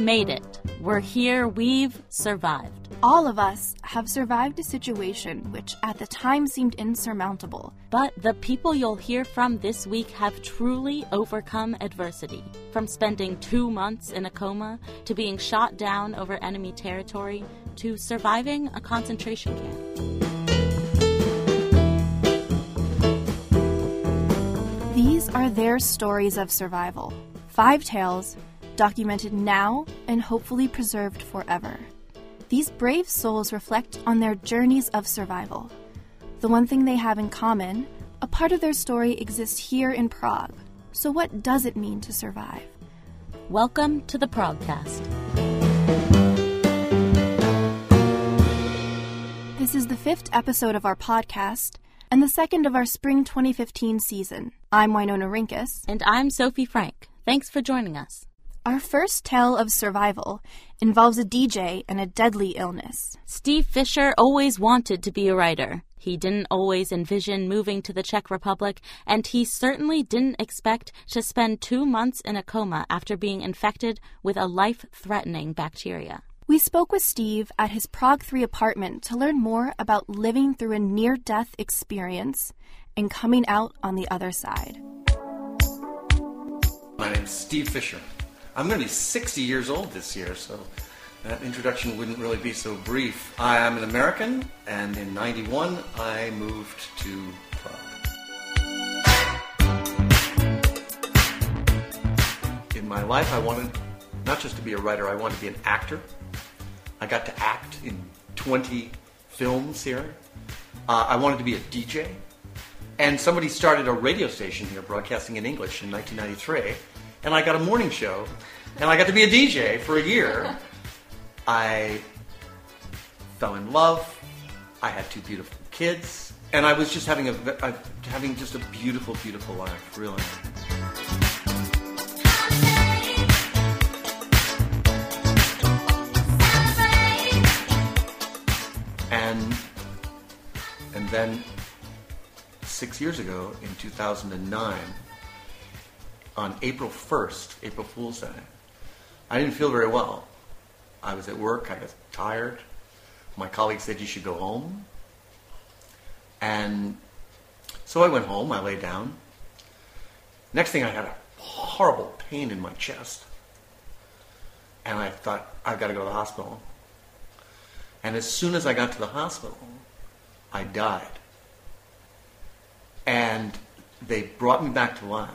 We've made it. We're here. We've survived. All of us have survived a situation which at the time seemed insurmountable. But the people you'll hear from this week have truly overcome adversity. From spending two months in a coma, to being shot down over enemy territory, to surviving a concentration camp. These are their stories of survival. Five tales, documented now and hopefully preserved forever. These brave souls reflect on their journeys of survival. The one thing they have in common, a part of their story exists here in Prague. So, what does it mean to survive? Welcome to the Progcast. This is the fifth episode of our podcast and the second of our spring 2015 season. I'm Winona Rinkus. And I'm Sophie Frank. Thanks for joining us. Our first tale of survival involves a DJ and a deadly illness. Steve Fisher always wanted to be a writer. He didn't always envision moving to the Czech Republic, and he certainly didn't expect to spend two months in a coma after being infected with a life threatening bacteria. We spoke with Steve at his Prague 3 apartment to learn more about living through a near death experience and coming out on the other side. My name's Steve Fisher. I'm going to be 60 years old this year, so that introduction wouldn't really be so brief. I am an American, and in 91 I moved to Prague. In my life, I wanted not just to be a writer, I wanted to be an actor. I got to act in 20 films here. Uh, I wanted to be a DJ. And somebody started a radio station here broadcasting in English in 1993. And I got a morning show. And I got to be a DJ for a year. I fell in love. I had two beautiful kids. And I was just having a, a uh, having just a beautiful, beautiful life, really. And and then six years ago, in 2009, on April 1st, April Fool's Day, I didn't feel very well. I was at work, I got tired. My colleague said, You should go home. And so I went home, I lay down. Next thing, I had a horrible pain in my chest. And I thought, I've got to go to the hospital. And as soon as I got to the hospital, I died. And they brought me back to life.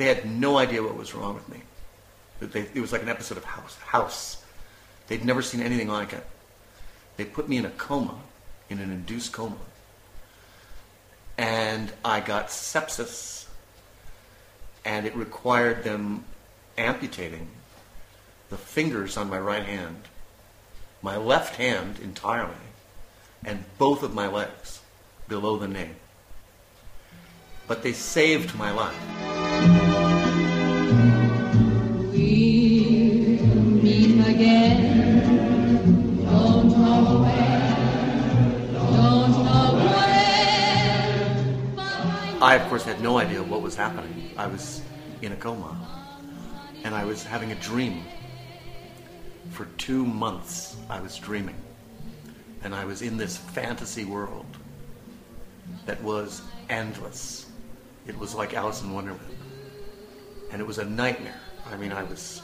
They had no idea what was wrong with me. They, it was like an episode of House. House. They'd never seen anything like it. They put me in a coma, in an induced coma. And I got sepsis, and it required them amputating the fingers on my right hand, my left hand entirely, and both of my legs below the knee. But they saved my life. I, of course, had no idea what was happening. I was in a coma. And I was having a dream. For two months, I was dreaming. And I was in this fantasy world that was endless. It was like Alice in Wonderland. And it was a nightmare. I mean, I was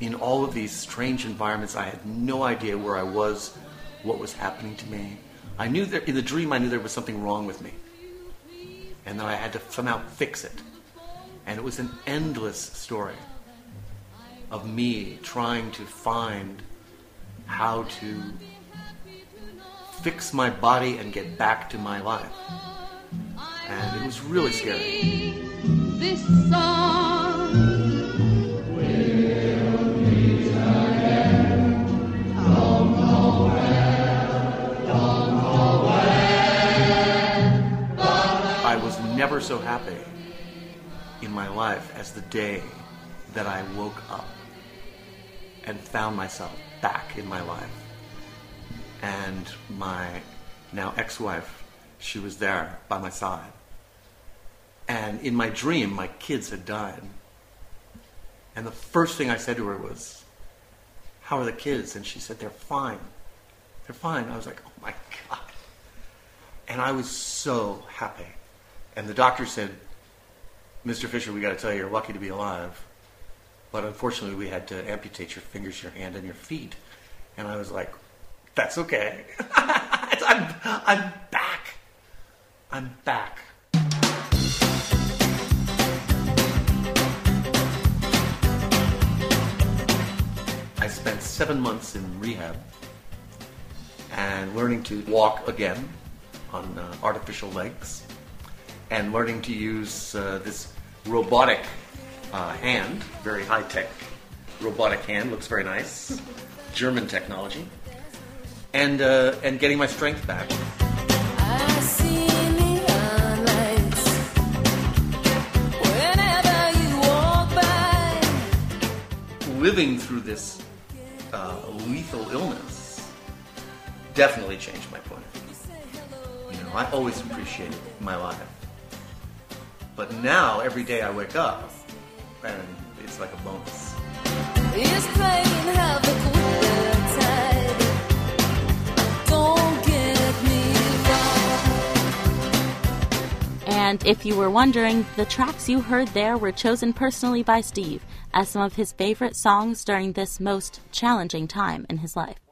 in all of these strange environments. I had no idea where I was, what was happening to me. I knew that in the dream, I knew there was something wrong with me. And that I had to somehow fix it. And it was an endless story of me trying to find how to fix my body and get back to my life. And it was really scary. So happy in my life as the day that I woke up and found myself back in my life. And my now ex wife, she was there by my side. And in my dream, my kids had died. And the first thing I said to her was, how are the kids? And she said, they're fine. They're fine. I was like, oh my God. And I was so happy. And the doctor said, Mr. Fisher, we got to tell you, you're lucky to be alive. But unfortunately, we had to amputate your fingers, your hand, and your feet. And I was like, that's okay. I'm, I'm back. I'm back. I spent seven months in rehab and learning to walk again on uh, artificial legs and learning to use uh, this robotic uh, hand, very high tech robotic hand, looks very nice, German technology, and, uh, and getting my strength back. Living through this uh, lethal illness definitely changed my point of view. You know, I always appreciated my life. But now, every day I wake up, and it's like a bonus. And if you were wondering, the tracks you heard there were chosen personally by Steve as some of his favorite songs during this most challenging time in his life.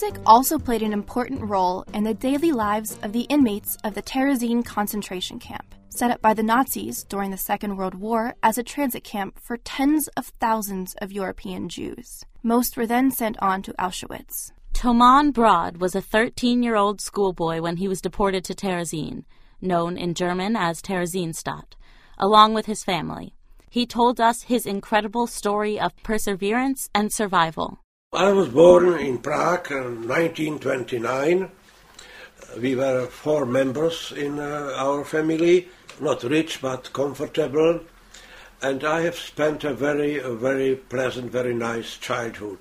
Music also played an important role in the daily lives of the inmates of the Terezin concentration camp, set up by the Nazis during the Second World War as a transit camp for tens of thousands of European Jews. Most were then sent on to Auschwitz. Toman Brod was a 13 year old schoolboy when he was deported to Terezin, known in German as Theresienstadt, along with his family. He told us his incredible story of perseverance and survival. I was born in Prague in 1929. We were four members in uh, our family, not rich but comfortable and I have spent a very, a very pleasant, very nice childhood.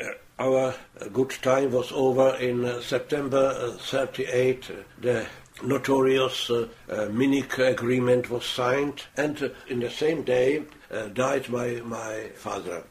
Uh, our good time was over in uh, September uh, 38. The notorious uh, uh, Munich agreement was signed, and uh, in the same day died my, my father.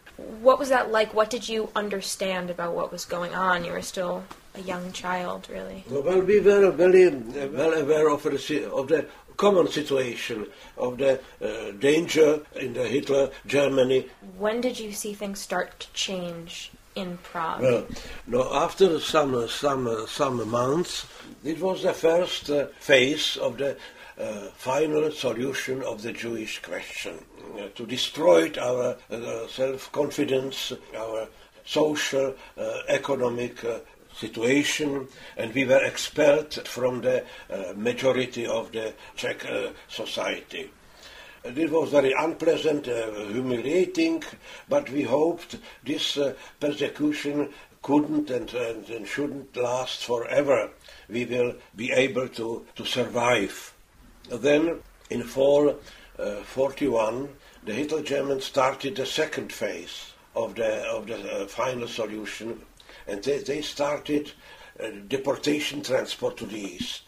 What was that like? What did you understand about what was going on? You were still a young child, really. Well, we were very well aware of the, of the common situation of the uh, danger in the Hitler Germany. When did you see things start to change in Prague? Well, no, after some some some months, it was the first uh, phase of the uh, final solution of the Jewish question uh, to destroy our uh, self-confidence, our social, uh, economic situation, and we were expelled from the uh, majority of the Czech uh, society. It was very unpleasant, uh, humiliating, but we hoped this uh, persecution couldn't and, and, and, shouldn't last forever. We will be able to, to survive. Then, in fall uh, 41, the Hitler Germans started the second phase of the, of the uh, final solution and they, they started uh, deportation transport to the east.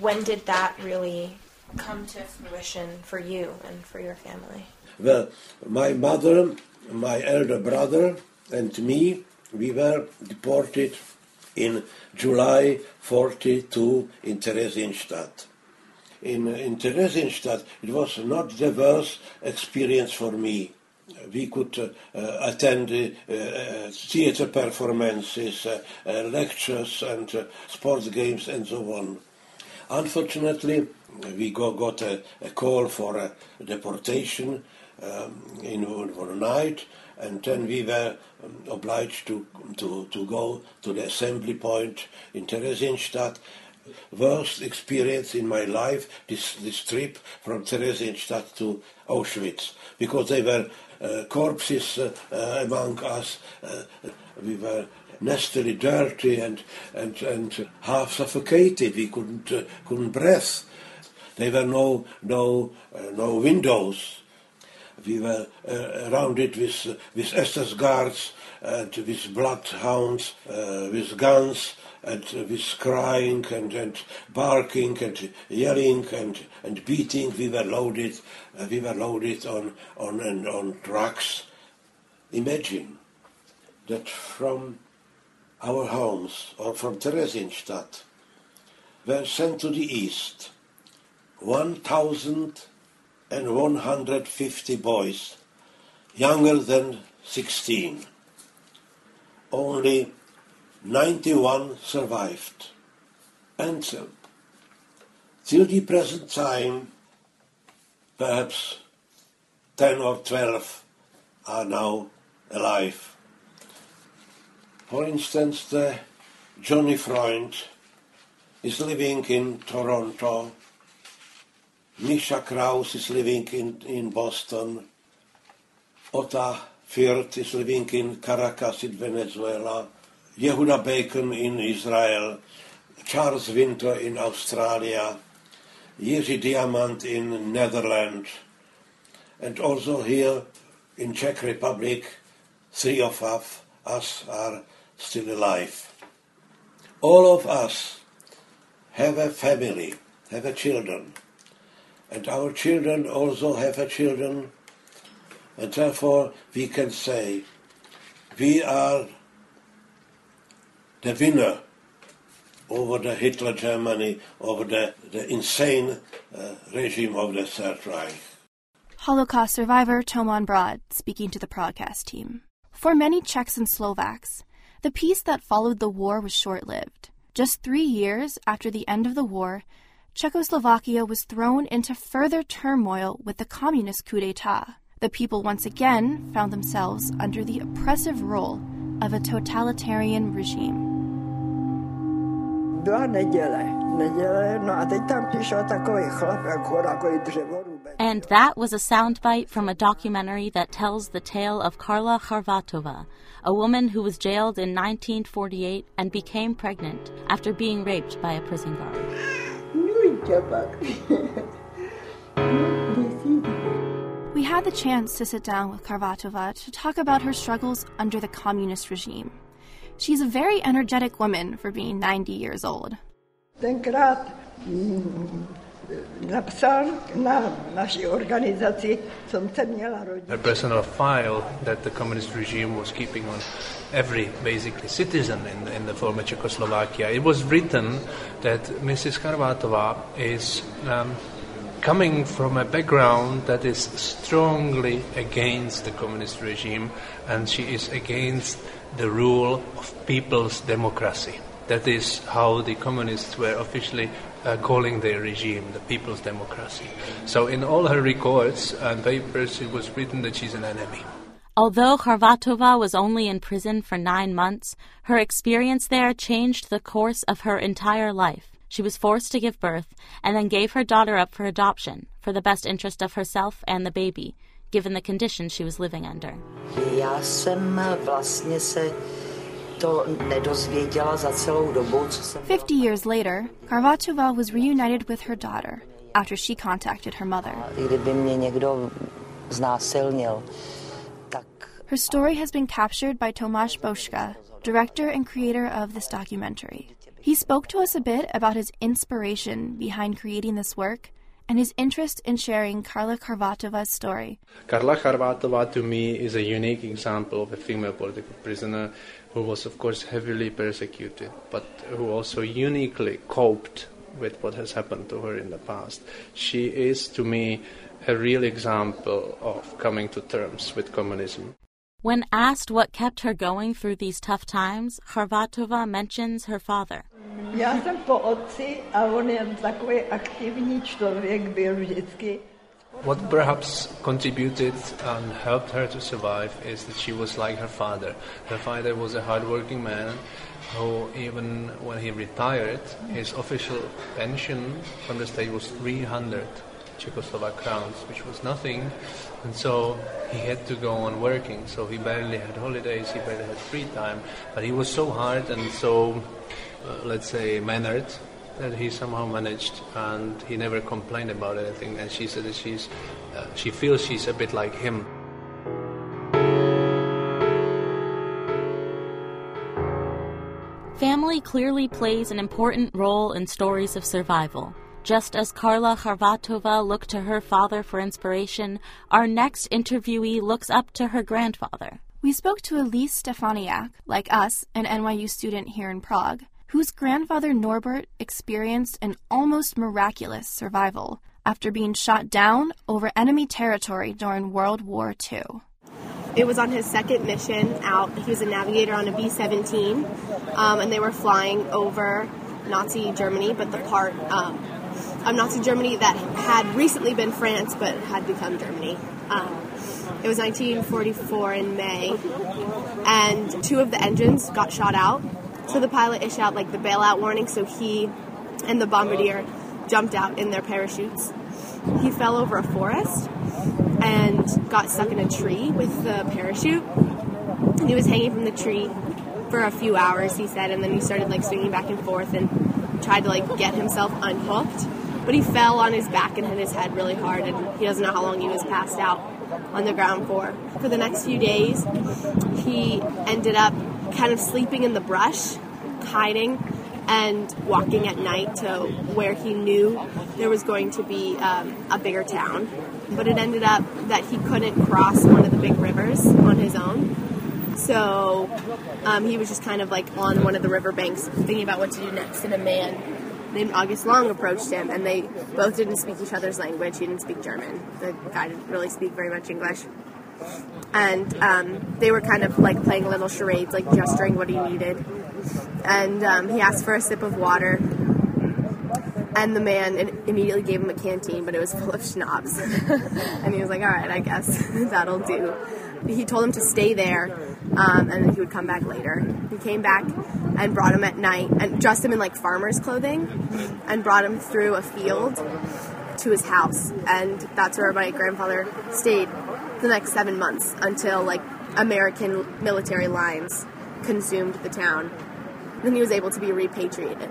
When did that really come to fruition for you and for your family? Well, my mother, my elder brother, and me, we were deported in July 42 in Theresienstadt. In, in Theresienstadt, it was not the worst experience for me we could uh, uh, attend uh, theater performances, lectures, and sports games, and so on. Unfortunately, we go, got a, a, call for a deportation um, in a night, and then we were um, obliged to, to, to go to the assembly point in Theresienstadt. Worst experience in my life, this, this trip from Theresienstadt to Auschwitz, because they were uh, corpses uh, uh, among us. we were nastily dirty and, and, and half suffocated. We couldn't, couldn't breathe. There were no, no, no windows. We were uh, around it with, with SS guards and with bloodhounds, uh, with guns and with crying and, and barking and yelling and, and beating. We were loaded, uh, we were loaded on, on, on trucks. Imagine that from our homes or from Theresienstadt were sent to the east 1,150 boys younger than 16. Only 91 survived. And so, till the present time, perhaps 10 or 12 are now alive. For instance, the Johnny Freund is living in Toronto. Misha Kraus is living in, in Boston. Ota Firth is living in Caracas in Venezuela. Yehuda Bacon in Israel. Charles Winter in Australia. Jiří Diamant in Netherlands. And also here in Czech Republic, three of us are still alive. All of us have a family, have a children. And our children also have a children. And therefore we can say we are the winner over the Hitler Germany, over the, the insane uh, regime of the Third Reich. Holocaust survivor Toman Brod speaking to the broadcast team. For many Czechs and Slovaks, the peace that followed the war was short lived. Just three years after the end of the war, Czechoslovakia was thrown into further turmoil with the communist coup d'etat. The people once again found themselves under the oppressive rule of a totalitarian regime. Byla neděle, neděle, no a teď tam přišel takový chlap, jako takový dřevorubek. And that was a soundbite from a documentary that tells the tale of Karla Charvatova, a woman who was jailed in 1948 and became pregnant after being raped by a prison guard. We had the chance to sit down with Charvatova to talk about her struggles under the communist regime. She's a very energetic woman for being 90 years old. Napsal na naší organizaci, se měla rodit. a personal file that the communist regime was keeping on every basically citizen in, in the former Czechoslovakia. It was written that Mrs. Charvatova is um, coming from a background that is strongly against the communist regime and she is against the rule of people's democracy. That is how the communists were officially uh, calling their regime, the people's democracy. So in all her records and papers, it was written that she's an enemy. Although Charvatova was only in prison for nine months, her experience there changed the course of her entire life. She was forced to give birth and then gave her daughter up for adoption for the best interest of herself and the baby, given the conditions she was living under. Já jsem vlastně se to nedozvěděla za celou dobu, co jsem... 50 years later, Charvatova was reunited with her daughter after she contacted her mother. Kdyby mě někdo znásilnil, tak Her story has been captured by Tomasz Boschka, director and creator of this documentary. He spoke to us a bit about his inspiration behind creating this work and his interest in sharing Karla Charvatova's story. Karla Charvatova to me is a unique example of a female political prisoner who was, of course, heavily persecuted, but who also uniquely coped with what has happened to her in the past. She is, to me, a real example of coming to terms with communism. When asked what kept her going through these tough times, Charvatova mentions her father. Já jsem po otci a on je takový aktivní člověk byl vždycky. What perhaps contributed and helped her to survive is that she was like her father. Her father was a hardworking man who, even when he retired, his official pension from the state was 300 Czechoslovak crowns, which was nothing. And so he had to go on working. So he barely had holidays, he barely had free time. But he was so hard and so, uh, let's say, mannered that he somehow managed, and he never complained about anything. And she said that she's, uh, she feels she's a bit like him. Family clearly plays an important role in stories of survival. Just as Karla Charvatova looked to her father for inspiration, our next interviewee looks up to her grandfather. We spoke to Elise Stefaniak, like us, an NYU student here in Prague, whose grandfather Norbert experienced an almost miraculous survival after being shot down over enemy territory during World War II. It was on his second mission out. He was a navigator on a B 17, um, and they were flying over Nazi Germany, but the part um, of Nazi Germany that had recently been France but had become Germany. Um, it was 1944 in May, and two of the engines got shot out. So the pilot issued out like the bailout warning, so he and the bombardier jumped out in their parachutes. He fell over a forest and got stuck in a tree with the parachute. He was hanging from the tree for a few hours, he said, and then he started like swinging back and forth and tried to like get himself unhooked. But he fell on his back and hit his head really hard, and he doesn't know how long he was passed out on the ground for. For the next few days, he ended up kind of sleeping in the brush, hiding, and walking at night to where he knew there was going to be um, a bigger town. But it ended up that he couldn't cross one of the big rivers on his own. So um, he was just kind of like on one of the riverbanks thinking about what to do next. And a man named August Long approached him, and they both didn't speak each other's language. He didn't speak German. The guy didn't really speak very much English. And um, they were kind of like playing little charades, like gesturing what he needed. And um, he asked for a sip of water, and the man immediately gave him a canteen, but it was full of schnapps. and he was like, all right, I guess that'll do. He told him to stay there, um, and he would come back later. He came back and brought him at night and dressed him in like farmer's clothing and brought him through a field to his house. And that's where my grandfather stayed the next seven months until like American military lines consumed the town. Then he was able to be repatriated.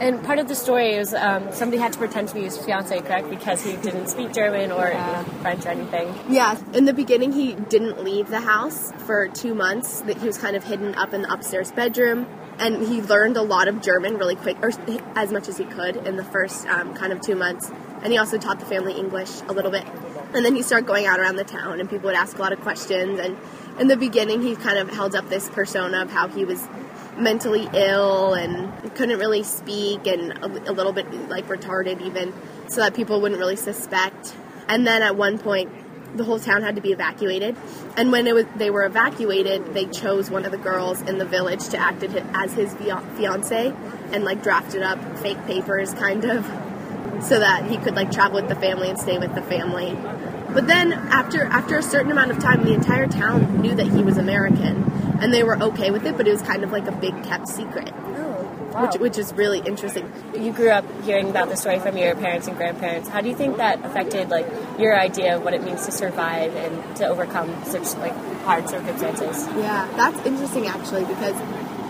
And part of the story is um, somebody had to pretend to be his fiance, correct? Because he didn't speak German or yeah. you know, French or anything. Yeah. In the beginning, he didn't leave the house for two months. That he was kind of hidden up in the upstairs bedroom, and he learned a lot of German really quick, or as much as he could in the first um, kind of two months. And he also taught the family English a little bit. And then he started going out around the town, and people would ask a lot of questions. And in the beginning, he kind of held up this persona of how he was mentally ill and couldn't really speak and a, a little bit like retarded even so that people wouldn't really suspect. And then at one point the whole town had to be evacuated. And when it was they were evacuated they chose one of the girls in the village to act as his fiance and like drafted up fake papers kind of so that he could like travel with the family and stay with the family but then after after a certain amount of time the entire town knew that he was american and they were okay with it, but it was kind of like a big kept secret. Oh, wow. Which, which is really interesting. You grew up hearing about the story from your parents and grandparents. How do you think that affected like your idea of what it means to survive and to overcome such like hard circumstances? Yeah, that's interesting actually because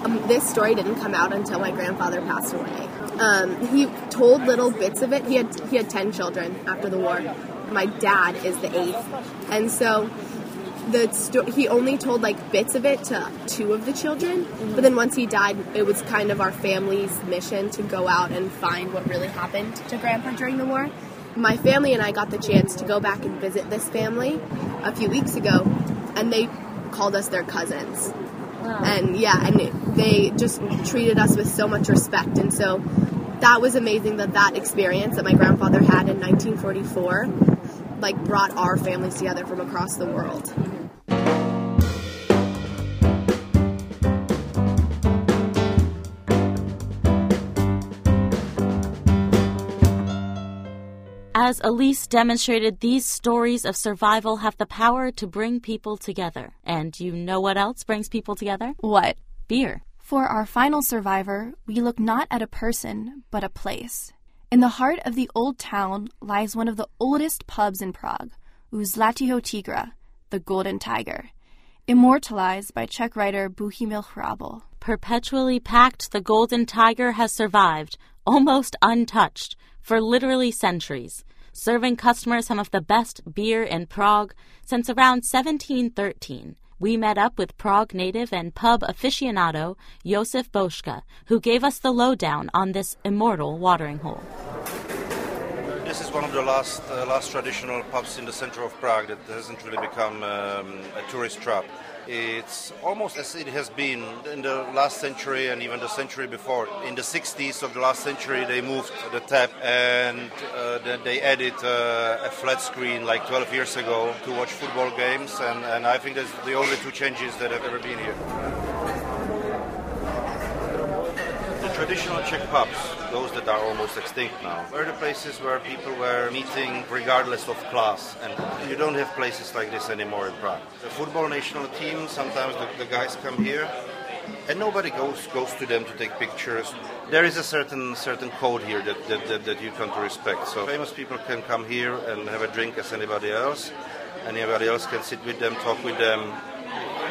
um, this story didn't come out until my grandfather passed away. Um, he told little bits of it. He had he had ten children after the war. My dad is the eighth, and so the sto- he only told like bits of it to two of the children, mm-hmm. but then once he died, it was kind of our family's mission to go out and find what really happened to Grandpa during the war. My family and I got the chance to go back and visit this family a few weeks ago, and they called us their cousins. Wow. And yeah, and it, they just treated us with so much respect, and so that was amazing that that experience that my grandfather had in 1944 like brought our families together from across the world. As Elise demonstrated, these stories of survival have the power to bring people together. And you know what else brings people together? What? Beer. For our final survivor, we look not at a person, but a place. In the heart of the old town lies one of the oldest pubs in Prague, Zlatého Tygra, the Golden Tiger, immortalized by Czech writer Bohumil Hrabal. Perpetually packed, the Golden Tiger has survived, almost untouched, for literally centuries, serving customers some of the best beer in Prague since around 1713. We met up with Prague native and pub aficionado Josef Boschka, who gave us the lowdown on this immortal watering hole. This is one of the last uh, last traditional pubs in the center of Prague that hasn't really become um, a tourist trap. It's almost as it has been in the last century and even the century before. In the 60s of the last century, they moved the tap and uh, then they added uh, a flat screen like 12 years ago to watch football games, and, and I think that's the only two changes that have ever been here. The traditional Czech pubs, those that are almost extinct now, were the places where people were meeting regardless of class. And you don't have places like this anymore in Prague. The football national team, sometimes the, the guys come here and nobody goes goes to them to take pictures. There is a certain certain code here that, that, that, that you come to respect. So famous people can come here and have a drink as anybody else. Anybody else can sit with them, talk with them,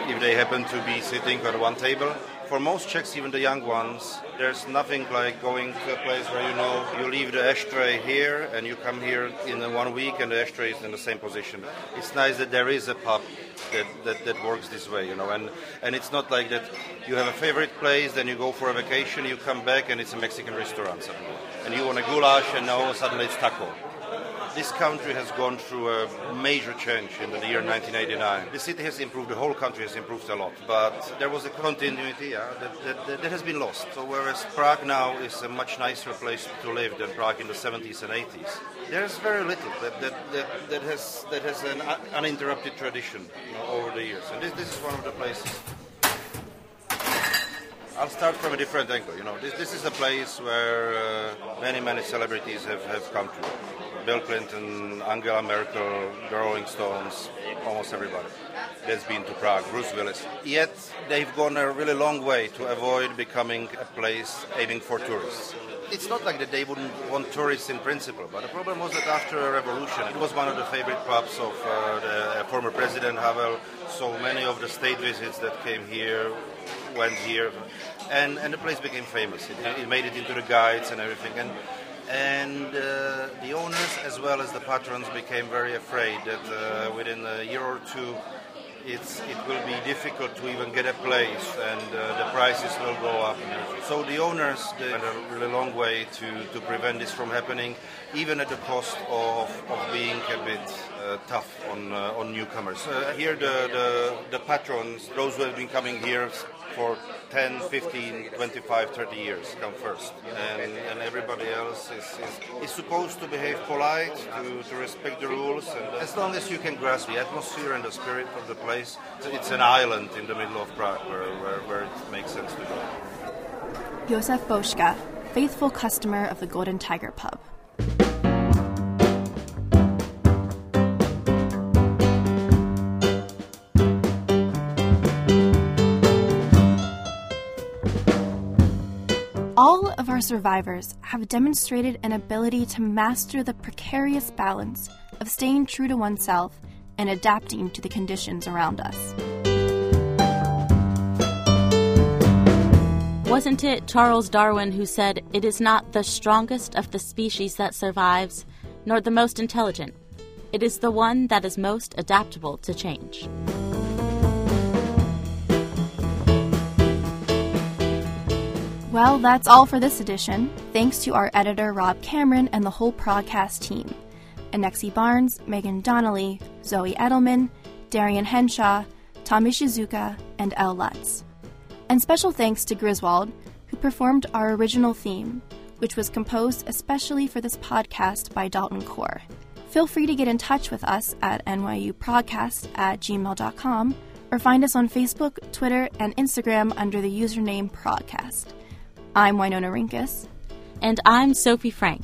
if they happen to be sitting on one table for most Czechs, even the young ones, there's nothing like going to a place where you know you leave the ashtray here and you come here in one week and the ashtray is in the same position. It's nice that there is a pub that, that, that works this way, you know, and, and it's not like that you have a favorite place, then you go for a vacation, you come back and it's a Mexican restaurant suddenly. And you want a goulash and now suddenly it's taco this country has gone through a major change in the year 1989. The city has improved, the whole country has improved a lot, but there was a continuity yeah, that, that, that, has been lost. So whereas Prague now is a much nicer place to live than Prague in the 70s and 80s, there's very little that, that, that, that has, that has an uninterrupted tradition you know, over the years. And this, this is one of the places. I'll start from a different angle. You know, this, this is a place where uh, many, many celebrities have, have come to. Bill Clinton, Angela Merkel, the Rolling Stones, almost everybody that's been to Prague, Bruce Willis. Yet they've gone a really long way to avoid becoming a place aiming for tourists. It's not like that they wouldn't want tourists in principle, but the problem was that after a revolution, it was one of the favorite pubs of uh, the former president Havel. So many of the state visits that came here went here, and, and the place became famous. It, it made it into the guides and everything. And and uh, the owners as well as the patrons became very afraid that uh, within a year or two it's, it will be difficult to even get a place and uh, the prices will go up. So the owners went a really long way to, to prevent this from happening, even at the cost of, of being a bit uh, tough on, uh, on newcomers. Uh, here the, the, the patrons, those who have been coming here for 10, 15, 25, 30 years come first. And, and everybody else is, is, is, supposed to behave polite, to, to respect the rules. And as long as you can grasp the atmosphere and the spirit of the place, it's an island in the middle of Prague where, where, where it makes sense to go. Josef Boschka, faithful customer of the Golden Tiger Pub. Our survivors have demonstrated an ability to master the precarious balance of staying true to oneself and adapting to the conditions around us. Wasn't it Charles Darwin who said, It is not the strongest of the species that survives, nor the most intelligent. It is the one that is most adaptable to change. Well, that's all for this edition. Thanks to our editor Rob Cameron and the whole podcast team. Anexi Barnes, Megan Donnelly, Zoe Edelman, Darian Henshaw, Tommy Shizuka, and Elle Lutz. And special thanks to Griswold, who performed our original theme, which was composed especially for this podcast by Dalton Core. Feel free to get in touch with us at nyuprodcast at gmail.com or find us on Facebook, Twitter, and Instagram under the username Prodcast. I'm Winona Rinkus. And I'm Sophie Frank.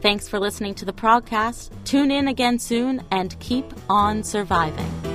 Thanks for listening to the podcast. Tune in again soon and keep on surviving.